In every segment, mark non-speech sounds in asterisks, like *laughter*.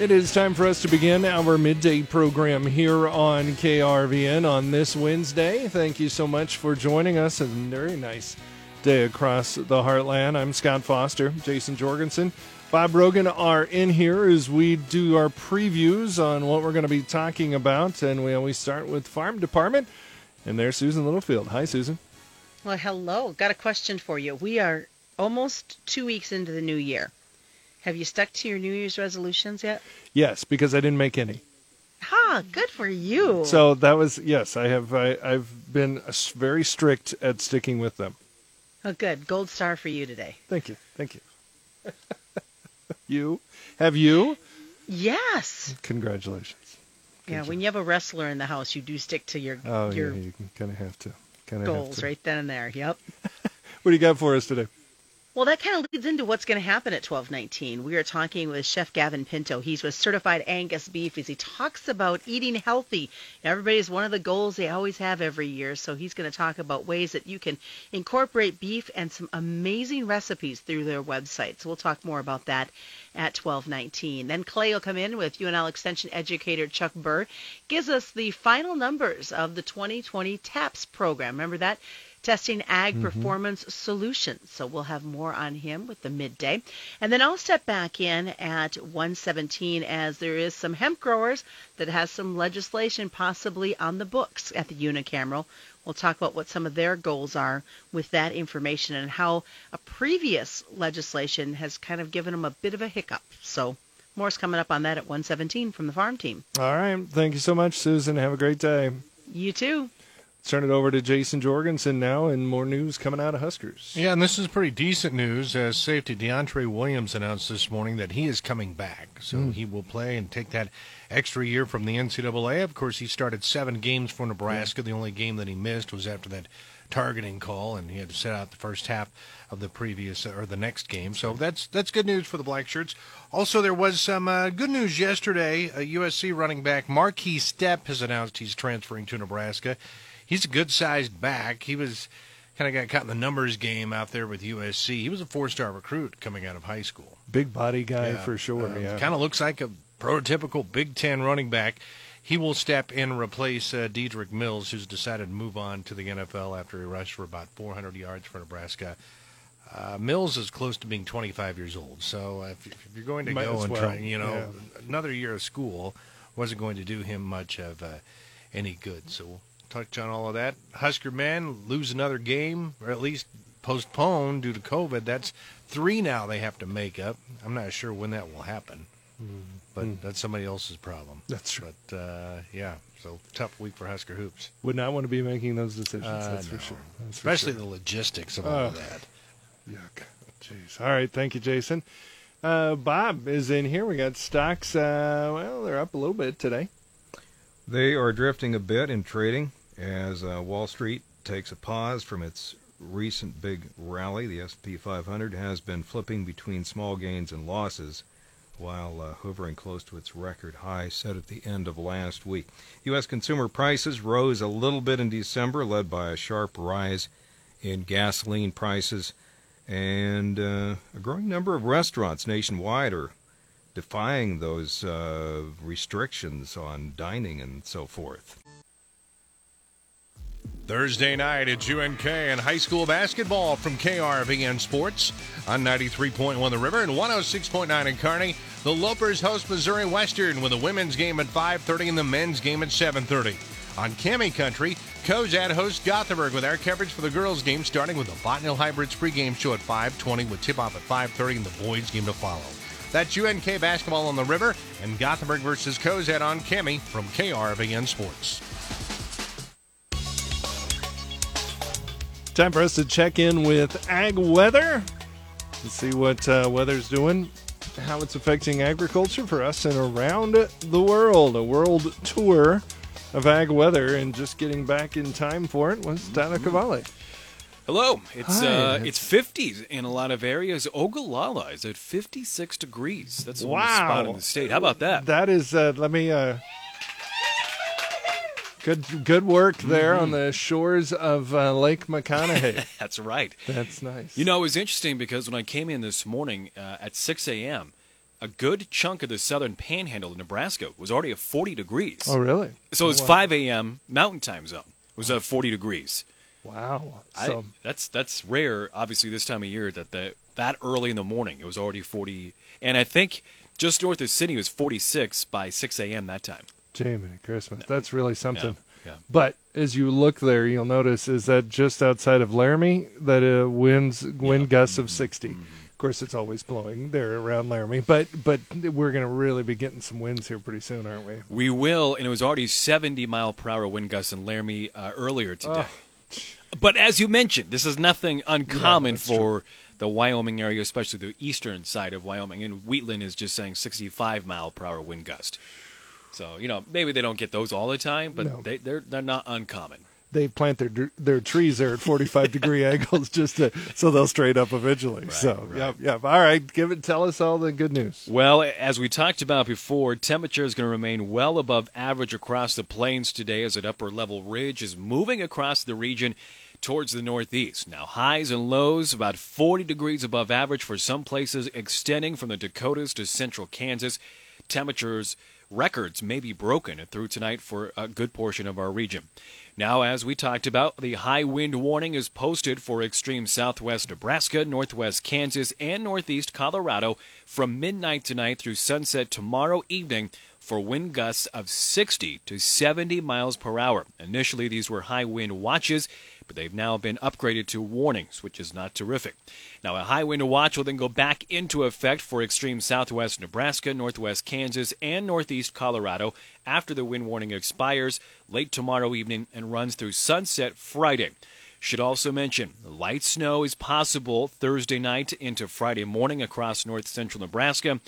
It is time for us to begin our midday program here on KRVN on this Wednesday. Thank you so much for joining us. A very nice day across the heartland. I'm Scott Foster, Jason Jorgensen. Bob Brogan are in here as we do our previews on what we're going to be talking about. And we always start with Farm Department. And there's Susan Littlefield. Hi, Susan. Well, hello. Got a question for you. We are almost two weeks into the new year. Have you stuck to your New Year's resolutions yet? Yes, because I didn't make any. Ah, good for you. So that was yes. I have. I, I've been very strict at sticking with them. Oh, good. Gold star for you today. Thank you. Thank you. *laughs* you have you? Yes. Congratulations. Good yeah, job. when you have a wrestler in the house, you do stick to your oh your yeah, you kind of have to. Kind of goals right then and there. Yep. *laughs* what do you got for us today? Well, that kind of leads into what's going to happen at 1219. We are talking with Chef Gavin Pinto. He's with Certified Angus Beef as he talks about eating healthy. Everybody's one of the goals they always have every year. So he's going to talk about ways that you can incorporate beef and some amazing recipes through their website. So we'll talk more about that at 1219. Then Clay will come in with UNL Extension educator Chuck Burr, gives us the final numbers of the 2020 TAPS program. Remember that? Testing ag mm-hmm. performance solutions. So we'll have more on him with the midday. And then I'll step back in at 117 as there is some hemp growers that has some legislation possibly on the books at the unicameral. We'll talk about what some of their goals are with that information and how a previous legislation has kind of given them a bit of a hiccup. So more's coming up on that at 117 from the farm team. All right. Thank you so much, Susan. Have a great day. You too. Turn it over to Jason Jorgensen now, and more news coming out of Huskers. Yeah, and this is pretty decent news. As safety DeAndre Williams announced this morning that he is coming back, so mm. he will play and take that extra year from the NCAA. Of course, he started seven games for Nebraska. The only game that he missed was after that targeting call, and he had to sit out the first half of the previous or the next game. So that's that's good news for the Black Shirts. Also, there was some uh, good news yesterday. A USC running back Markese Stepp has announced he's transferring to Nebraska he's a good sized back. He was kind of got caught in the numbers game out there with USC. He was a four star recruit coming out of high school. Big body guy yeah. for sure. Uh, yeah, kind of looks like a prototypical Big Ten running back. He will step in and replace uh, Dedrick Mills, who's decided to move on to the NFL after he rushed for about 400 yards for Nebraska. Uh, Mills is close to being 25 years old, so if, if you're going to Might go and well. try, you know, yeah. another year of school wasn't going to do him much of uh, any good. So touch on all of that. Husker men lose another game, or at least postpone due to COVID. That's three now they have to make up. I'm not sure when that will happen, mm-hmm. but mm. that's somebody else's problem. That's true. But uh, yeah, so tough week for Husker hoops. Would not want to be making those decisions. Uh, that's no. for sure. That's Especially for sure. the logistics of all uh, of that. Yuck. Jeez. All right. Thank you, Jason. Uh, Bob is in here. We got stocks. Uh, well, they're up a little bit today. They are drifting a bit in trading as uh, Wall Street takes a pause from its recent big rally. The S&P 500 has been flipping between small gains and losses while uh, hovering close to its record high set at the end of last week. U.S. consumer prices rose a little bit in December, led by a sharp rise in gasoline prices. And uh, a growing number of restaurants nationwide are defying those uh, restrictions on dining and so forth. Thursday night, it's UNK and high school basketball from KRVN Sports on 93.1 The River and 106.9 in Kearney. The Lopers host Missouri Western with a women's game at 5:30 and the men's game at 7:30. On KAMI Country, Cozad hosts Gothenburg with our coverage for the girls' game, starting with the Botanill Hybrids pregame show at 5:20 with tip-off at 5:30 and the boys' game to follow. That's UNK basketball on the river and Gothenburg versus Cozad on KAMI from KRVN Sports. Time for us to check in with ag weather to see what uh, weather's doing, how it's affecting agriculture for us and around the world. A world tour of ag weather, and just getting back in time for it was mm-hmm. Cavalli. Hello. It's Hi, uh, it's 50s in a lot of areas. Ogallala is at 56 degrees. That's the wow. spot in the state. How about that? That is. Uh, let me. Uh, Good, good work there mm-hmm. on the shores of uh, Lake McConaughey. *laughs* That's right. That's nice. You know, it was interesting because when I came in this morning uh, at 6 a.m., a good chunk of the southern panhandle of Nebraska was already at 40 degrees. Oh, really? So oh, it's 5 a.m. Mountain Time zone. It was at 40 degrees. Wow. So I, that's that's rare. Obviously, this time of year that the, that early in the morning it was already 40, and I think just north of Sidney was 46 by 6 a.m. that time. Jamie, Christmas. That's really something. Yeah, yeah. But as you look there, you'll notice is that just outside of Laramie that uh, winds wind yeah. gusts of 60. Mm-hmm. Of course, it's always blowing there around Laramie, but but we're going to really be getting some winds here pretty soon, aren't we? We will, and it was already 70 mile per hour wind gusts in Laramie uh, earlier today. Oh. But as you mentioned, this is nothing uncommon for true. the Wyoming area, especially the eastern side of Wyoming. And Wheatland is just saying 65 mile per hour wind gust. So you know maybe they don't get those all the time, but no. they, they're they're not uncommon. They plant their their trees there at 45 *laughs* degree angles just to so they'll straight up eventually. Right, so right. yep, yep. All right, give it. Tell us all the good news. Well, as we talked about before, temperature is going to remain well above average across the plains today as an upper level ridge is moving across the region towards the northeast. Now, highs and lows about 40 degrees above average for some places, extending from the Dakotas to central Kansas. Temperatures records may be broken through tonight for a good portion of our region. Now, as we talked about, the high wind warning is posted for extreme southwest Nebraska, northwest Kansas, and northeast Colorado from midnight tonight through sunset tomorrow evening for wind gusts of 60 to 70 miles per hour. Initially, these were high wind watches but they've now been upgraded to warnings, which is not terrific. Now, a high wind watch will then go back into effect for extreme southwest Nebraska, northwest Kansas, and northeast Colorado after the wind warning expires late tomorrow evening and runs through sunset Friday. Should also mention light snow is possible Thursday night into Friday morning across north central Nebraska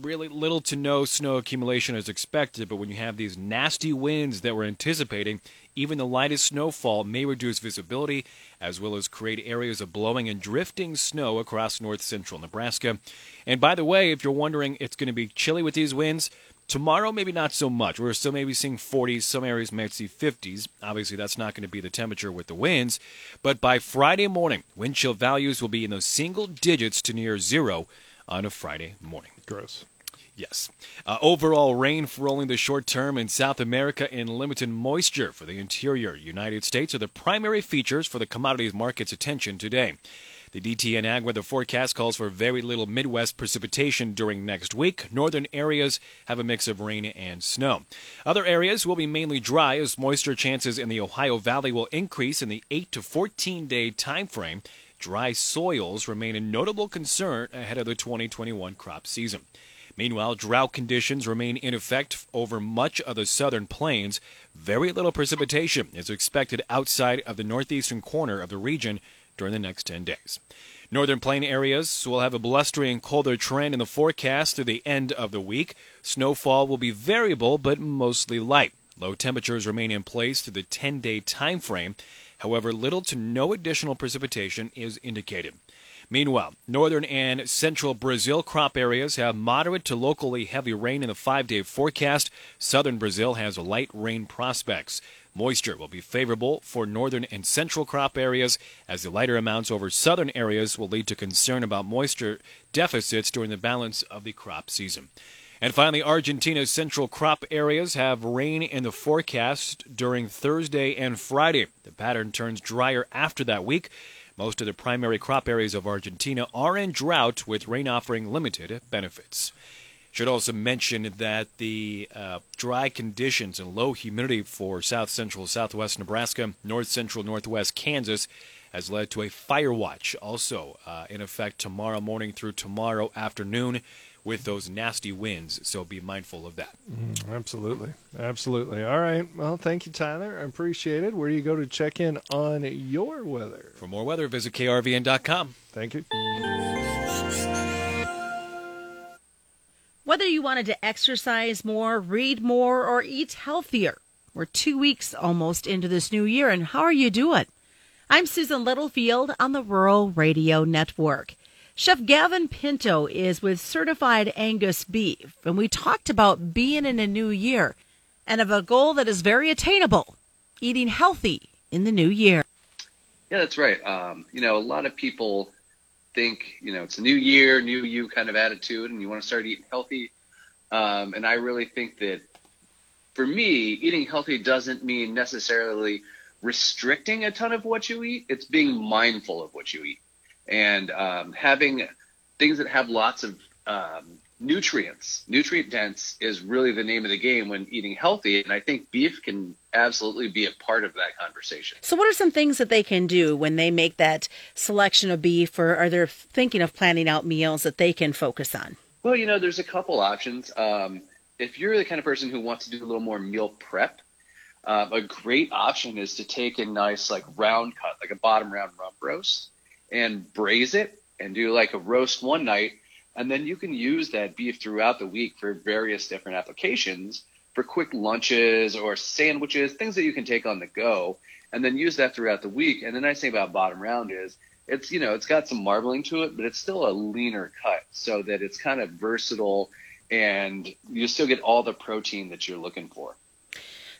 really little to no snow accumulation is expected, but when you have these nasty winds that we're anticipating, even the lightest snowfall may reduce visibility as well as create areas of blowing and drifting snow across north central Nebraska. And by the way, if you're wondering it's going to be chilly with these winds, Tomorrow, maybe not so much. We're still maybe seeing 40s. Some areas might see 50s. Obviously, that's not going to be the temperature with the winds. But by Friday morning, wind chill values will be in those single digits to near zero on a Friday morning. Gross. Yes. Uh, overall rain for only the short term in South America and limited moisture for the interior United States are the primary features for the commodities market's attention today. The DTN Ag weather forecast calls for very little Midwest precipitation during next week. Northern areas have a mix of rain and snow. Other areas will be mainly dry as moisture chances in the Ohio Valley will increase in the 8 to 14 day time frame. Dry soils remain a notable concern ahead of the 2021 crop season. Meanwhile, drought conditions remain in effect over much of the southern plains. Very little precipitation is expected outside of the northeastern corner of the region during the next 10 days. Northern plain areas will have a blustery and colder trend in the forecast through the end of the week. Snowfall will be variable but mostly light. Low temperatures remain in place through the 10 day time frame. However, little to no additional precipitation is indicated. Meanwhile, northern and central Brazil crop areas have moderate to locally heavy rain in the five day forecast. Southern Brazil has light rain prospects. Moisture will be favorable for northern and central crop areas, as the lighter amounts over southern areas will lead to concern about moisture deficits during the balance of the crop season. And finally, Argentina's central crop areas have rain in the forecast during Thursday and Friday. The pattern turns drier after that week. Most of the primary crop areas of Argentina are in drought, with rain offering limited benefits. Should also mention that the uh, dry conditions and low humidity for south central southwest Nebraska, north central northwest Kansas has led to a fire watch also uh, in effect tomorrow morning through tomorrow afternoon with those nasty winds. So be mindful of that. Mm, absolutely. Absolutely. All right. Well, thank you, Tyler. I appreciate it. Where do you go to check in on your weather? For more weather, visit krvn.com. Thank you. Whether you wanted to exercise more, read more, or eat healthier, we're two weeks almost into this new year, and how are you doing? I'm Susan Littlefield on the Rural Radio Network. Chef Gavin Pinto is with Certified Angus Beef, and we talked about being in a new year and of a goal that is very attainable eating healthy in the new year. Yeah, that's right. Um, you know, a lot of people think you know it's a new year, new you kind of attitude, and you want to start eating healthy. Um, and I really think that for me, eating healthy doesn't mean necessarily restricting a ton of what you eat. It's being mindful of what you eat and um, having things that have lots of um, nutrients, nutrient dense, is really the name of the game when eating healthy. And I think beef can absolutely be a part of that conversation. So, what are some things that they can do when they make that selection of beef, or are they thinking of planning out meals that they can focus on? Well, you know, there's a couple options. Um, if you're the kind of person who wants to do a little more meal prep, um, a great option is to take a nice like round cut, like a bottom round rump roast, and braise it and do like a roast one night and then you can use that beef throughout the week for various different applications for quick lunches or sandwiches, things that you can take on the go, and then use that throughout the week. And the nice thing about bottom round is it's, you know, it's got some marbling to it, but it's still a leaner cut so that it's kind of versatile and you still get all the protein that you're looking for.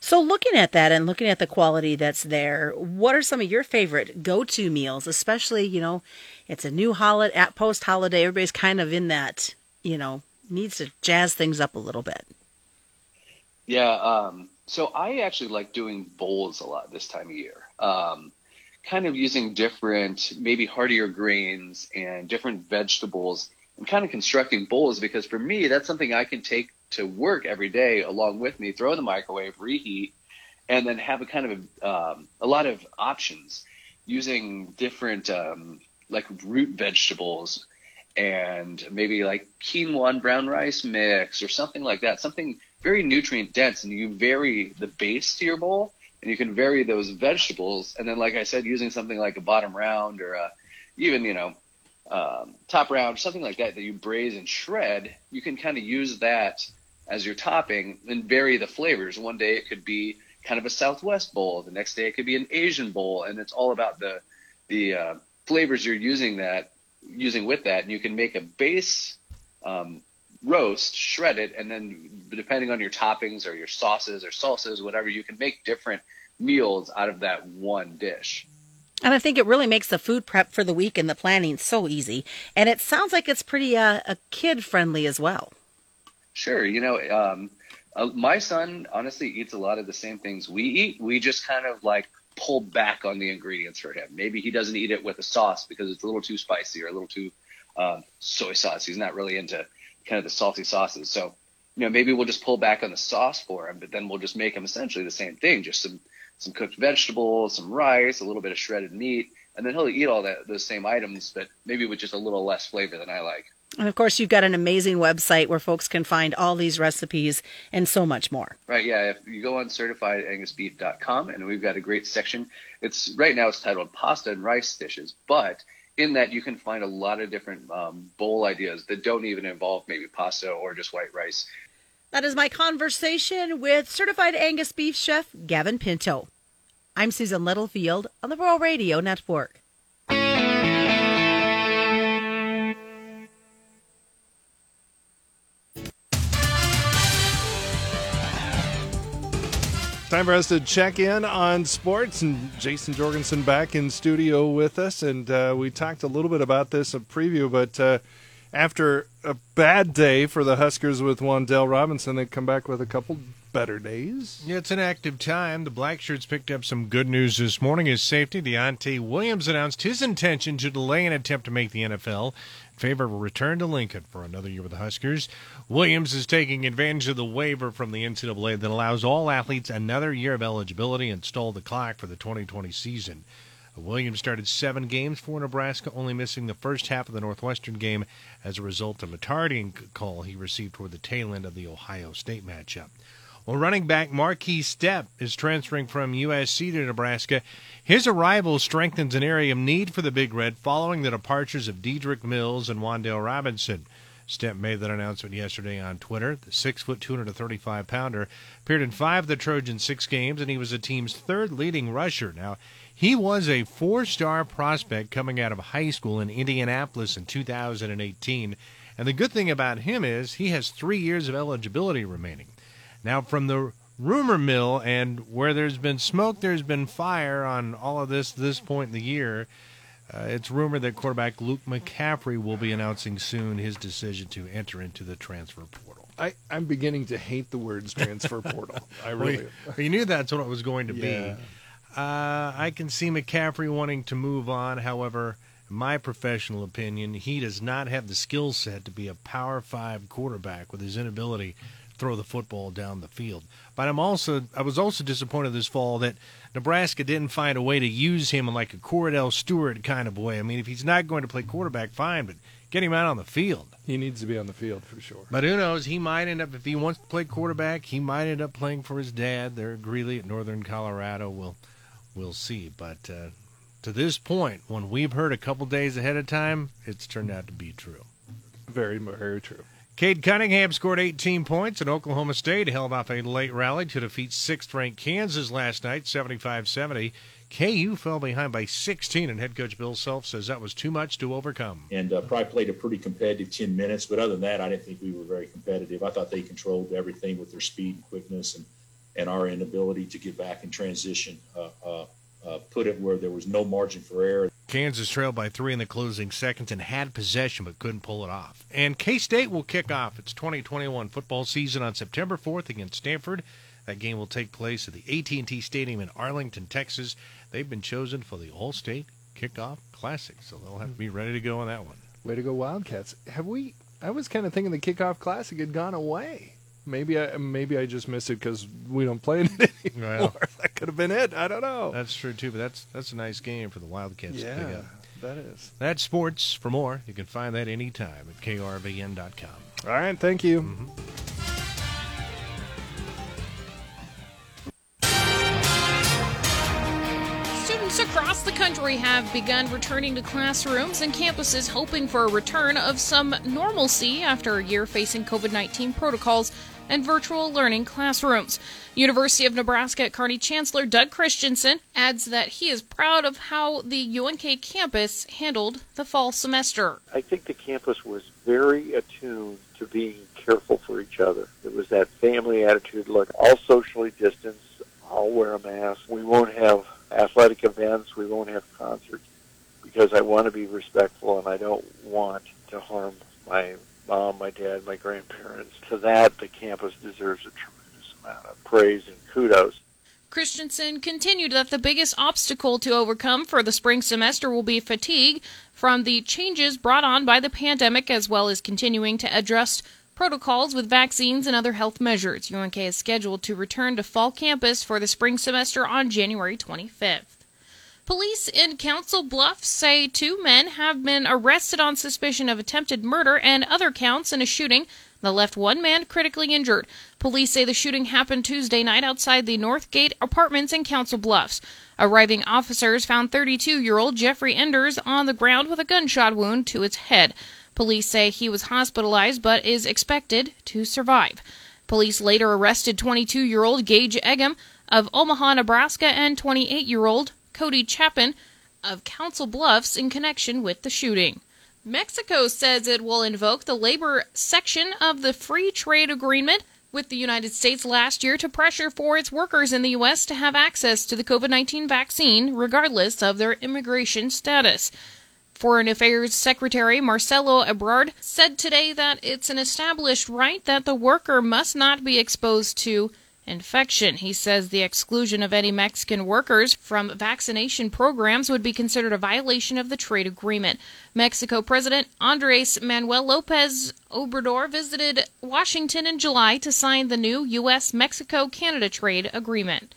So, looking at that and looking at the quality that's there, what are some of your favorite go to meals, especially, you know, it's a new holiday, at post holiday, everybody's kind of in that, you know, needs to jazz things up a little bit. Yeah. Um, so, I actually like doing bowls a lot this time of year. Um, kind of using different, maybe heartier grains and different vegetables and kind of constructing bowls because for me, that's something I can take to work every day along with me, throw in the microwave, reheat, and then have a kind of um, a lot of options using different um, like root vegetables and maybe like quinoa and brown rice mix or something like that, something very nutrient dense, and you vary the base to your bowl, and you can vary those vegetables, and then like I said, using something like a bottom round or a, even you know um, top round, something like that that you braise and shred, you can kind of use that as your topping and vary the flavors. One day it could be kind of a Southwest bowl. The next day it could be an Asian bowl, and it's all about the the uh, flavors you're using that using with that. And you can make a base um, roast, shred it, and then depending on your toppings or your sauces or salsas, whatever, you can make different meals out of that one dish. And I think it really makes the food prep for the week and the planning so easy. And it sounds like it's pretty uh, kid friendly as well. Sure. You know, um, uh, my son honestly eats a lot of the same things we eat. We just kind of like pull back on the ingredients for him. Maybe he doesn't eat it with a sauce because it's a little too spicy or a little too um, soy sauce. He's not really into kind of the salty sauces. So, you know, maybe we'll just pull back on the sauce for him, but then we'll just make him essentially the same thing, just some some cooked vegetables, some rice, a little bit of shredded meat, and then he'll eat all that those same items, but maybe with just a little less flavor than I like. And of course, you've got an amazing website where folks can find all these recipes and so much more. Right. Yeah. If you go on certifiedangusbeef.com, and we've got a great section. It's right now it's titled pasta and rice dishes, but in that you can find a lot of different um, bowl ideas that don't even involve maybe pasta or just white rice. That is my conversation with certified Angus beef chef Gavin Pinto. I'm Susan Littlefield on the Rural Radio Network. Time for us to check in on sports, and Jason Jorgensen back in studio with us. And uh, we talked a little bit about this a preview, but uh, after a bad day for the Huskers with Wan'Dale Robinson, they come back with a couple better days. Yeah, it's an active time. The Blackshirts picked up some good news this morning. His safety, Deontai Williams, announced his intention to delay an attempt to make the NFL in favor of a return to Lincoln for another year with the Huskers. Williams is taking advantage of the waiver from the NCAA that allows all athletes another year of eligibility and stole the clock for the 2020 season. Williams started seven games for Nebraska, only missing the first half of the Northwestern game as a result of a targeting call he received toward the tail end of the Ohio State matchup. Well, running back Markese Stepp is transferring from USC to Nebraska. His arrival strengthens an area of need for the Big Red following the departures of Dedrick Mills and Wan'Dale Robinson. Stepp made that announcement yesterday on Twitter. The six foot, 235 pounder appeared in five of the Trojans' six games, and he was the team's third leading rusher. Now, he was a four star prospect coming out of high school in Indianapolis in 2018. And the good thing about him is he has three years of eligibility remaining. Now, from the rumor mill and where there's been smoke, there's been fire on all of this this point in the year. Uh, it's rumored that quarterback Luke McCaffrey will be announcing soon his decision to enter into the transfer portal. I, I'm beginning to hate the words transfer portal. *laughs* I really. Well, you, you knew that's what it was going to Yeah. be. Uh, I can see McCaffrey wanting to move on. However, in my professional opinion, he does not have the skill set to be a power five quarterback with his inability to throw the football down the field. But I'm also I was also disappointed this fall that Nebraska didn't find a way to use him in like a Kordell Stewart kind of way. I mean, if he's not going to play quarterback, fine, but get him out on the field. He needs to be on the field for sure. But who knows? He might end up if he wants to play quarterback. He might end up playing for his dad there at Greeley at Northern Colorado. We'll we'll see. But uh, to this point, when we've heard a couple days ahead of time, it's turned out to be true. Very, very true. Cade Cunningham scored 18 points, and Oklahoma State held off a late rally to defeat sixth-ranked Kansas last night, 75-70. KU fell behind by 16, and head coach Bill Self says that was too much to overcome. and uh, probably played a pretty competitive 10 minutes. But other than that, I didn't think we were very competitive. I thought they controlled everything with their speed and quickness and, and our inability to get back in transition, uh, uh, uh, put it where there was no margin for error. Kansas trailed by three in the closing seconds and had possession but couldn't pull it off. And K State will kick off its 2021 football season on September 4th against Stanford. That game will take place at the AT&T Stadium in Arlington, Texas. They've been chosen for the All-State Kickoff Classic, so they'll have to be ready to go on that one. Way to go, Wildcats! Have we? I was kind of thinking the kickoff classic had gone away. Maybe I maybe I just missed it because we don't play *laughs* it anymore. Well. *laughs* that could have been it. I don't know. That's true too, but that's that's a nice game for the Wildcats to pick yeah, up. that is. That's sports. For more, you can find that anytime at krvn.com. All right, thank you. Students across the country have begun returning to classrooms and campuses hoping for a return of some normalcy after a year facing COVID 19 protocols and virtual learning classrooms. University of Nebraska at Kearney Chancellor Doug Kristensen adds that he is proud of how the UNK campus handled the fall semester. I think the campus was very attuned to being careful for each other. It was that family attitude look, all socially distanced, I'll wear a mask. We won't have athletic events, we won't have concerts because I want to be respectful and I don't want to harm my mom, my dad, my grandparents. To that, the campus deserves a tremendous amount of praise and kudos. Kristensen continued that the biggest obstacle to overcome for the spring semester will be fatigue from the changes brought on by the pandemic, as well as continuing to adjust protocols with vaccines and other health measures. UNK is scheduled to return to fall campus for the spring semester on January 25th. Police in Council Bluffs say two men have been arrested on suspicion of attempted murder and other counts in a shooting that left one man critically injured. Police say the shooting happened Tuesday night outside the Northgate Apartments in Council Bluffs. Arriving officers found 32 year old Jeffrey Enders on the ground with a gunshot wound to his head. Police say he was hospitalized but is expected to survive. Police later arrested 22 year old Gage Eggum of Omaha, Nebraska, and 28 year old Cody Chapin of Council Bluffs in connection with the shooting. Mexico says it will invoke the labor section of the free trade agreement with the United States last year to pressure for its workers in the U.S. to have access to the COVID 19 vaccine, regardless of their immigration status. Foreign Affairs Secretary Marcelo Ebrard said today that it's an established right that the worker must not be exposed to infection. He says the exclusion of any Mexican workers from vaccination programs would be considered a violation of the trade agreement. Mexico President Andres Manuel Lopez Obrador visited Washington in July to sign the new U.S. Mexico Canada trade agreement.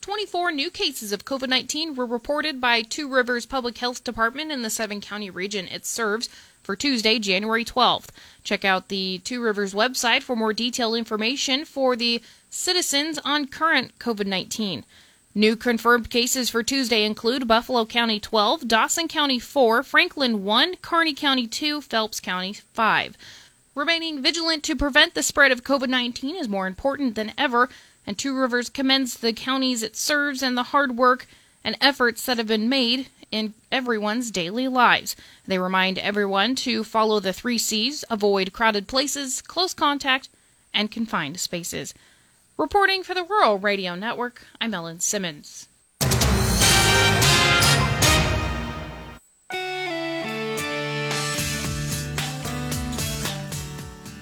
24 new cases of COVID 19 were reported by Two Rivers Public Health Department in the seven county region it serves for Tuesday, January 12th. Check out the Two Rivers website for more detailed information for the citizens on current COVID 19. New confirmed cases for Tuesday include Buffalo County 12, Dawson County 4, Franklin 1, Kearney County 2, Phelps County 5. Remaining vigilant to prevent the spread of COVID 19 is more important than ever, and Two Rivers commends the counties it serves and the hard work and efforts that have been made in everyone's daily lives. They remind everyone to follow the three C's avoid crowded places, close contact, and confined spaces. Reporting for the Rural Radio Network, I'm Ellen Simmons.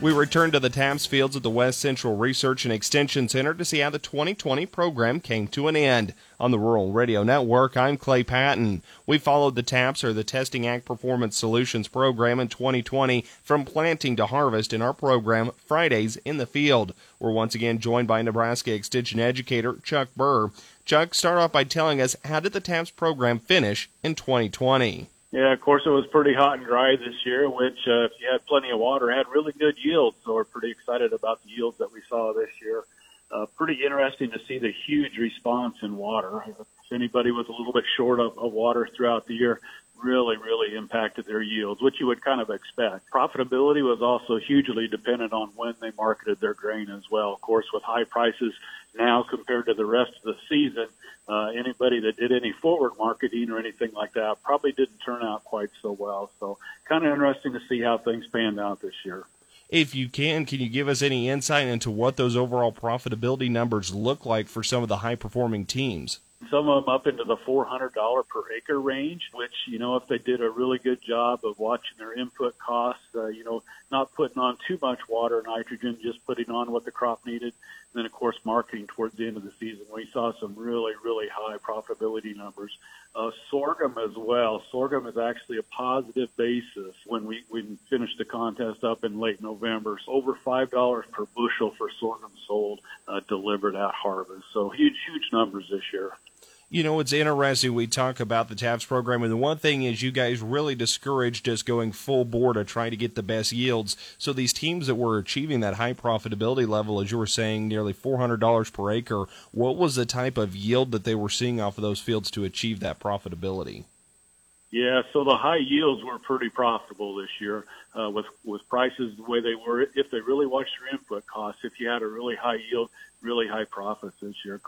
We return to the TAPS fields at the West Central Research and Extension Center to see how the 2020 program came to an end. On the Rural Radio Network, I'm Clay Patton. We followed the TAPS or the Testing Ag Performance Solutions program in 2020 from planting to harvest in our program Fridays in the Field. We're once again joined by Nebraska Extension Educator Chuck Burr. Chuck, start off by telling us how did the TAPS program finish in 2020? Yeah, of course it was pretty hot and dry this year, which uh, if you had plenty of water, had really good yields. So we're pretty excited about the yields that we saw this year. Uh, pretty interesting to see the huge response in water. If anybody was a little bit short of, of water throughout the year, really, really impacted their yields, which you would kind of expect. Profitability was also hugely dependent on when they marketed their grain as well. Of course, with high prices now compared to the rest of the season, uh, anybody that did any forward marketing or anything like that probably didn't turn out quite so well. So kind of interesting to see how things panned out this year. If you can, can you give us any insight into what those overall profitability numbers look like for some of the high performing teams? Some of them up into the $400 per acre range, which, you know, if they did a really good job of watching their input costs, uh, you know, not putting on too much water, nitrogen, just putting on what the crop needed, then, of course, marketing towards the end of the season, we saw some really, really high profitability numbers. Uh, sorghum as well. Sorghum is actually a positive basis when we, we finished the contest up in late November. So over $5 per bushel for sorghum sold uh, delivered at harvest. So huge, huge numbers this year. You know, it's interesting. We talk about the TAPS program, and the one thing is, you guys really discouraged us going full bore to try to get the best yields. So these teams that were achieving that high profitability level, as you were saying, nearly $400 per acre, what was the type of yield that they were seeing off of those fields to achieve that profitability? Yeah, so the high yields were pretty profitable this year uh, with with prices the way they were. If they really watched your input costs, if you had a really high yield, really high profits this year.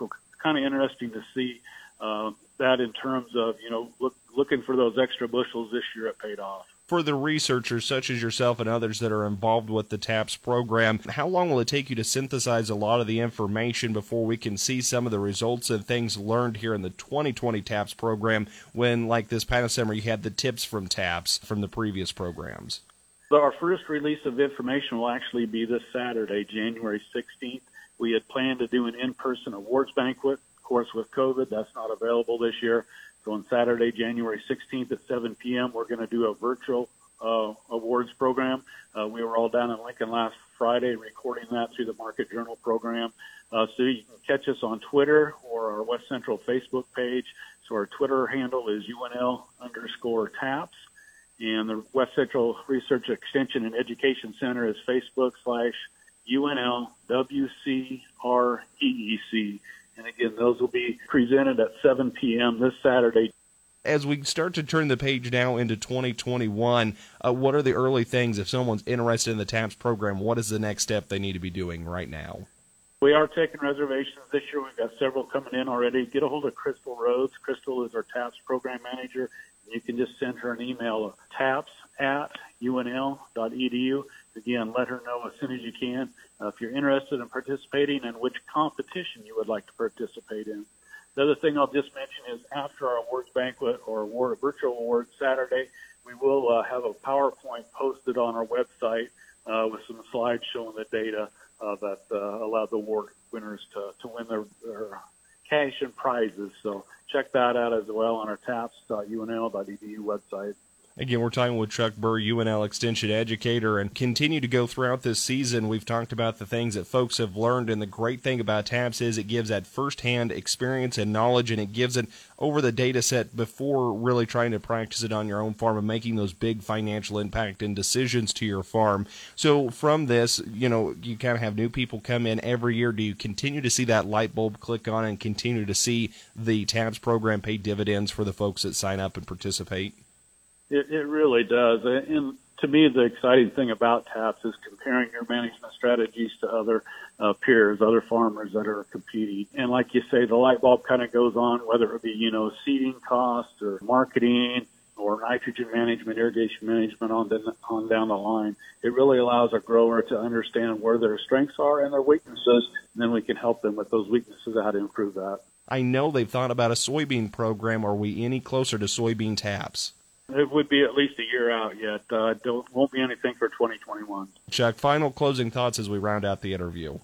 Kind of interesting to see uh, that in terms of you know look, looking for those extra bushels this year, it paid off. For the researchers such as yourself and others that are involved with the TAPS program, how long will it take you to synthesize a lot of the information before we can see some of the results and things learned here in the 2020 TAPS program when, like this past summer, you had the tips from TAPS from the previous programs? So our first release of information will actually be this Saturday, January 16th. We had planned to do an in-person awards banquet course, with COVID, that's not available this year. So on Saturday, January 16th at 7 p.m., we're going to do a virtual uh, awards program. Uh, we were all down in Lincoln last Friday recording that through the Market Journal program. Uh, so you can catch us on Twitter or our West Central Facebook page. So our Twitter handle is UNL underscore TAPS. And the West Central Research Extension and Education Center is Facebook slash UNL WCREEC. And again, those will be presented at 7 p.m. this Saturday. As we start to turn the page now into 2021, uh, what are the early things? If someone's interested in the TAPS program, what is the next step they need to be doing right now? We are taking reservations this year. We've got several coming in already. Get a hold of Crystal Rhodes. Crystal is our TAPS program manager. You can just send her an email, taps at unl.edu. Again, let her know as soon as you can uh, if you're interested in participating and which competition you would like to participate in. The other thing I'll just mention is after our awards banquet or award, virtual awards Saturday, we will uh, have a PowerPoint posted on our website uh, with some slides showing the data uh, that uh, allow the award winners to, to win their, their cash and prizes. So check that out as well on our taps.unl.edu website. Again, we're talking with Chuck Burr, UNL Extension Educator, and continue to go throughout this season. We've talked about the things that folks have learned, and the great thing about TAPS is it gives that firsthand experience and knowledge, and it gives it over the data set before really trying to practice it on your own farm and making those big financial impact and decisions to your farm. So from this, you know, you kind of have new people come in every year. Do you continue to see that light bulb click on and continue to see the TAPS program pay dividends for the folks that sign up and participate? It, it really does. And to me, the exciting thing about TAPS is comparing your management strategies to other uh, peers, other farmers that are competing. And like you say, the light bulb kind of goes on, whether it be, you know, seeding costs or marketing or nitrogen management, irrigation management on, the, on down the line. It really allows a grower to understand where their strengths are and their weaknesses, and then we can help them with those weaknesses, how to improve that. I know they've thought about a soybean program. Are we any closer to soybean TAPS? It would be at least a year out yet. Uh, don't, won't be anything for 2021. Chuck, final closing thoughts as we round out the interview.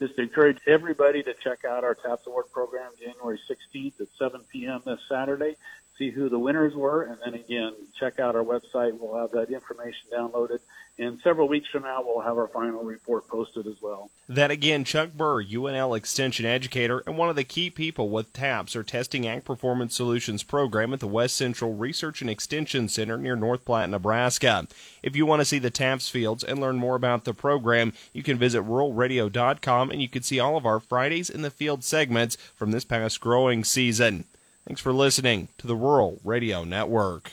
Just encourage everybody to check out our TAPS Award program January 16th at 7 p.m. this Saturday. See who the winners were, and then again, check out our website. We'll have that information downloaded. And several weeks from now, we'll have our final report posted as well. That again, Chuck Burr, UNL Extension Educator and one of the key people with TAPS, or Testing Ag Performance Solutions program at the West Central Research and Extension Center near North Platte, Nebraska. If you want to see the TAPS fields and learn more about the program, you can visit ruralradio.com and you can see all of our Fridays in the Field segments from this past growing season. Thanks for listening to the Rural Radio Network.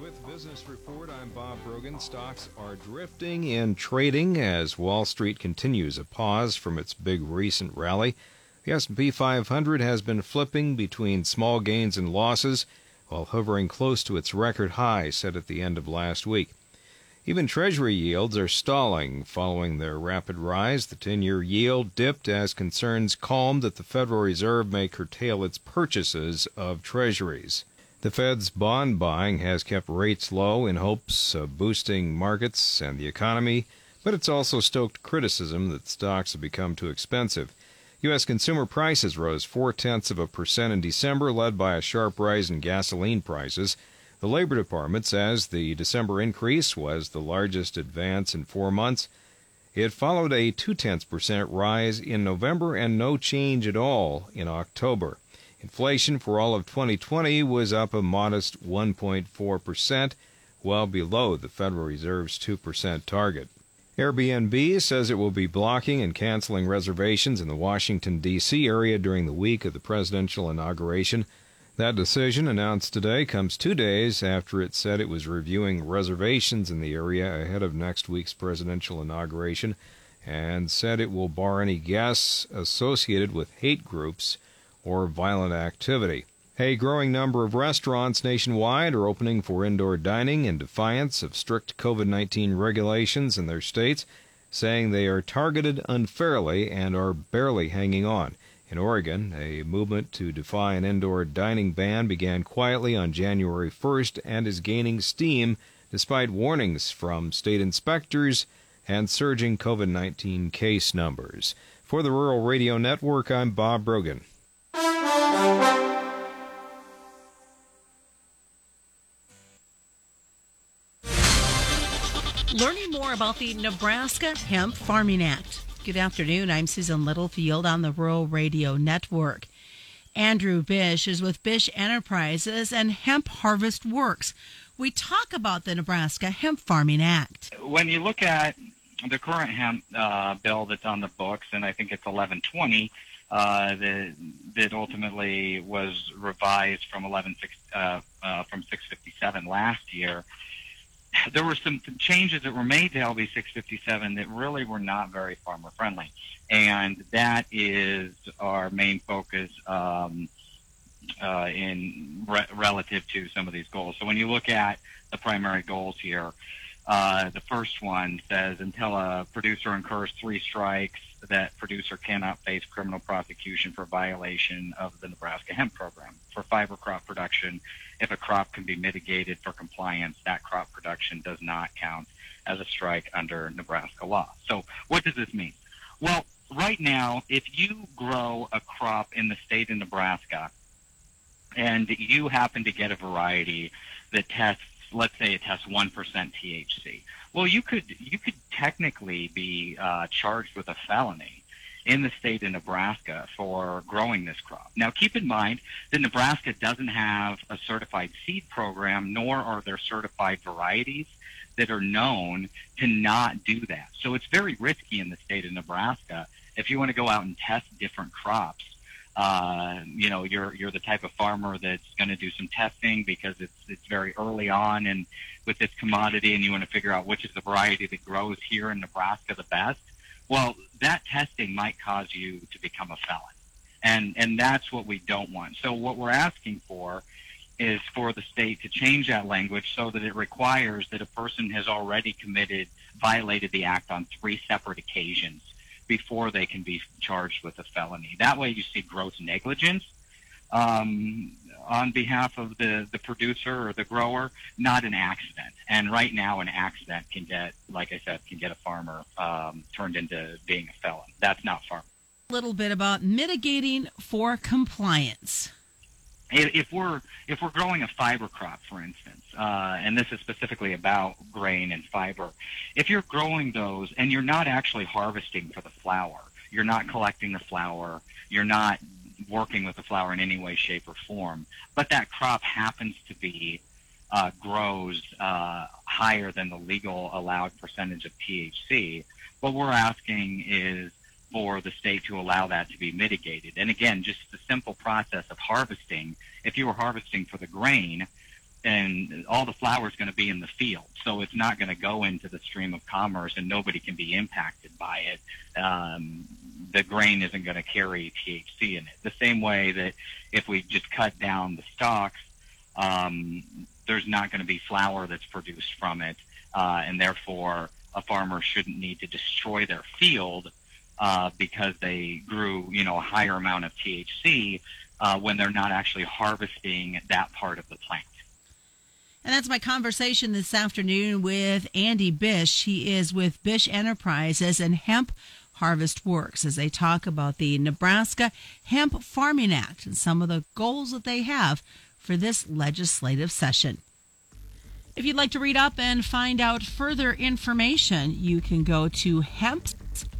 With Business Report, I'm Bob Brogan. Stocks are drifting in trading as Wall Street continues a pause from its big recent rally. The S&P 500 has been flipping between small gains and losses while hovering close to its record high set at the end of last week. Even Treasury yields are stalling following their rapid rise. The 10 year yield dipped as concerns calmed that the Federal Reserve may curtail its purchases of Treasuries. The Fed's bond buying has kept rates low in hopes of boosting markets and the economy, but it's also stoked criticism that stocks have become too expensive. U.S. consumer prices rose four tenths of a percent in December, led by a sharp rise in gasoline prices. The Labor Department says the December increase was the largest advance in four months. It followed a two tenths percent rise in November and no change at all in October. Inflation for all of 2020 was up a modest 1.4 percent, well below the Federal Reserve's 2 percent target. Airbnb says it will be blocking and canceling reservations in the Washington, D.C. area during the week of the presidential inauguration. That decision, announced today, comes two days after it said it was reviewing reservations in the area ahead of next week's presidential inauguration and said it will bar any guests associated with hate groups or violent activity. A growing number of restaurants nationwide are opening for indoor dining in defiance of strict COVID 19 regulations in their states, saying they are targeted unfairly and are barely hanging on. In Oregon, a movement to defy an indoor dining ban began quietly on January 1st and is gaining steam despite warnings from state inspectors and surging COVID 19 case numbers. For the Rural Radio Network, I'm Bob Brogan. Learning more about the Nebraska Hemp Farming Act. Good afternoon. I'm Susan Littlefield on the Rural Radio Network. Andrew Bish is with Bish Enterprises and Hemp Harvest Works. We talk about the Nebraska Hemp Farming Act. When you look at the current hemp uh, bill that's on the books, and I think it's 1120, uh, that, that ultimately was revised from 11 uh, uh, from 657 last year there were some changes that were made to LB 657 that really were not very farmer friendly, and that is our main focus um, uh, in re- relative to some of these goals. So when you look at the primary goals here, uh, the first one says until a producer incurs three strikes, that producer cannot face criminal prosecution for violation of the Nebraska hemp program. For fiber crop production, if a crop can be mitigated for compliance, that crop production does not count as a strike under Nebraska law. So what does this mean? Well, right now, if you grow a crop in the state of Nebraska and you happen to get a variety that tests, let's say it tests 1% THC, well, you could you could technically be uh, charged with a felony in the state of Nebraska for growing this crop. Now, keep in mind that Nebraska doesn't have a certified seed program, nor are there certified varieties that are known to not do that. So it's very risky in the state of Nebraska if you want to go out and test different crops. Uh, you know, you're you're the type of farmer that's going to do some testing because it's it's very early on and with this commodity, and you want to figure out which is the variety that grows here in Nebraska the best well, that testing might cause you to become a felon. And, and that's what we don't want. So what we're asking for is for the state to change that language so that it requires that a person has already committed, violated the act on three separate occasions before they can be charged with a felony. That way, you see gross negligence um, on behalf of the, the producer or the grower, not an accident. And right now, an accident can get, like I said, can get a farmer um, turned into being a felon. That's not farming. A little bit about mitigating for compliance. If we're if we're growing a fiber crop, for instance, uh, and this is specifically about grain and fiber, if you're growing those and you're not actually harvesting for the flower, you're not collecting the flower, you're not working with the flower in any way, shape, or form, but that crop happens to be uh, grows uh, higher than the legal allowed percentage of THC, what we're asking is for the state to allow that to be mitigated. And again, just the simple process of harvesting. If you were harvesting for the grain, and all the flower is going to be in the field, so it's not going to go into the stream of commerce, and nobody can be impacted by it. Um, the grain isn't going to carry THC in it. The same way that if we just cut down the stalks, um, there's not going to be flower that's produced from it, uh, and therefore a farmer shouldn't need to destroy their field uh, because they grew, you know, a higher amount of THC uh, when they're not actually harvesting that part of the plant. And that's my conversation this afternoon with Andy Bish. He is with Bish Enterprises and Hemp Harvest Works as they talk about the Nebraska Hemp Farming Act and some of the goals that they have for this legislative session. If you'd like to read up and find out further information, you can go to hemp.com.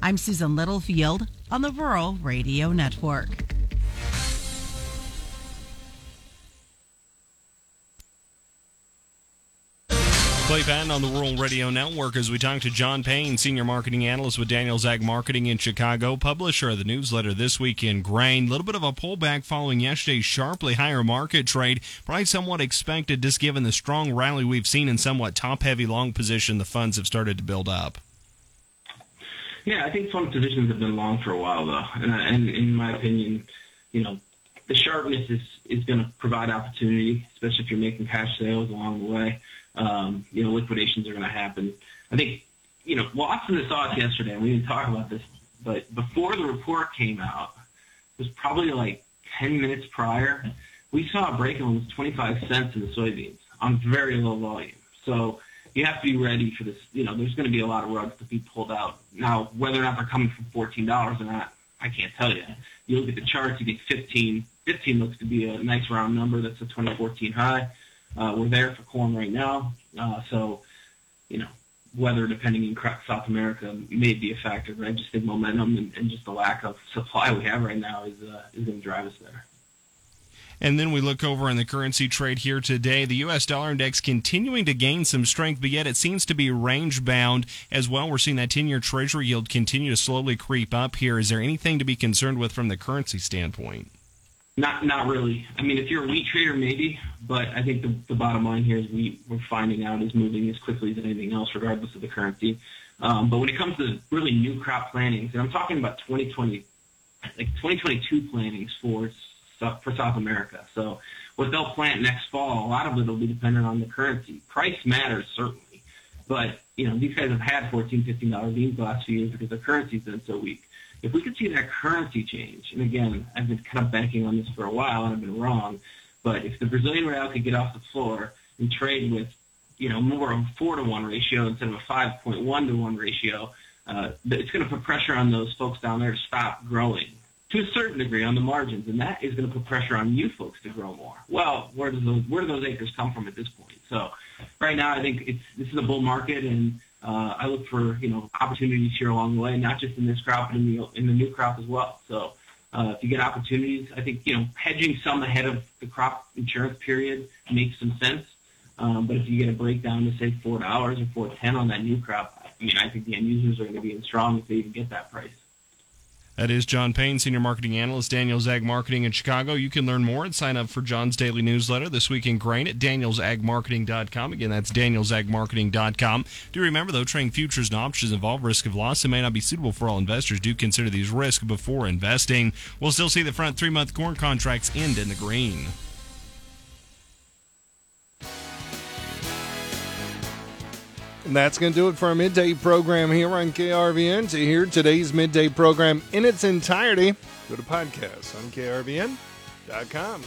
I'm Susan Littlefield on the Rural Radio Network. Clay Patton on the Rural Radio Network as we talk to John Payne, Senior Marketing Analyst with Daniels Ag Marketing in Chicago, publisher of the newsletter This Week in Grain. A little bit of a pullback following yesterday's sharply higher market trade. Probably somewhat expected, just given the strong rally we've seen in somewhat top heavy long position the funds have started to build up. Yeah, I think fund positions have been long for a while, though. And, and in my opinion, you know, the sharpness is, is going to provide opportunity, especially if you're making cash sales along the way um, you know, liquidations are going to happen. I think, you know, watching this off yesterday, and we didn't talk about this, but before the report came out, it was probably like 10 minutes prior, we saw a break of almost 25 cents in the soybeans on very low volume. So you have to be ready for this. You know, there's going to be a lot of rugs to be pulled out. Now, whether or not they're coming from $14 or not, I can't tell you. You look at the charts, you get 15. 15 looks to be a nice round number. That's a 2014 high. Uh, we're there for corn right now, uh, so you know weather, depending in South America, may be a factor. But I just think momentum and, and just the lack of supply we have right now is uh, is going to drive us there. And then we look over in the currency trade here today. The U.S. dollar index continuing to gain some strength, but yet it seems to be range bound as well. We're seeing that 10 year treasury yield continue to slowly creep up here. Is there anything to be concerned with from the currency standpoint? Not not really. I mean, if you're a wheat trader, maybe. But I think the, the bottom line here is we we're finding out is moving as quickly as anything else, regardless of the currency. Um, but when it comes to really new crop plantings, and I'm talking about 2020, like 2022 plantings for for South America. So what they'll plant next fall, a lot of it will be dependent on the currency. Price matters certainly, but you know these guys have had 14, 15 dollar beans the last few years because the currency's been so weak. If we could see that currency change, and again, I've been kind of banking on this for a while and I've been wrong, but if the Brazilian real could get off the floor and trade with, you know, more of a four to one ratio instead of a 5.1 to one ratio, uh, it's going to put pressure on those folks down there to stop growing to a certain degree on the margins, and that is going to put pressure on you folks to grow more. Well, where does those where do those acres come from at this point? So, right now, I think it's this is a bull market, and uh, I look for you know opportunities here along the way, not just in this crop, but in the in the new crop as well. So uh, if you get opportunities, I think you know hedging some ahead of the crop insurance period makes some sense. Um, but if you get a breakdown to say four dollars or four ten on that new crop, I mean I think the end users are going to be in strong if they even get that price. That is John Payne, Senior Marketing Analyst, Daniel Ag Marketing in Chicago. You can learn more and sign up for John's daily newsletter this week in grain at danielsagmarketing.com. Again, that's danielsagmarketing.com. Do remember, though, trading futures and options involve risk of loss and may not be suitable for all investors. Do consider these risks before investing. We'll still see the front three month corn contracts end in the green. And that's going to do it for our midday program here on KRVN. To hear today's midday program in its entirety, go to podcast on krvn.com.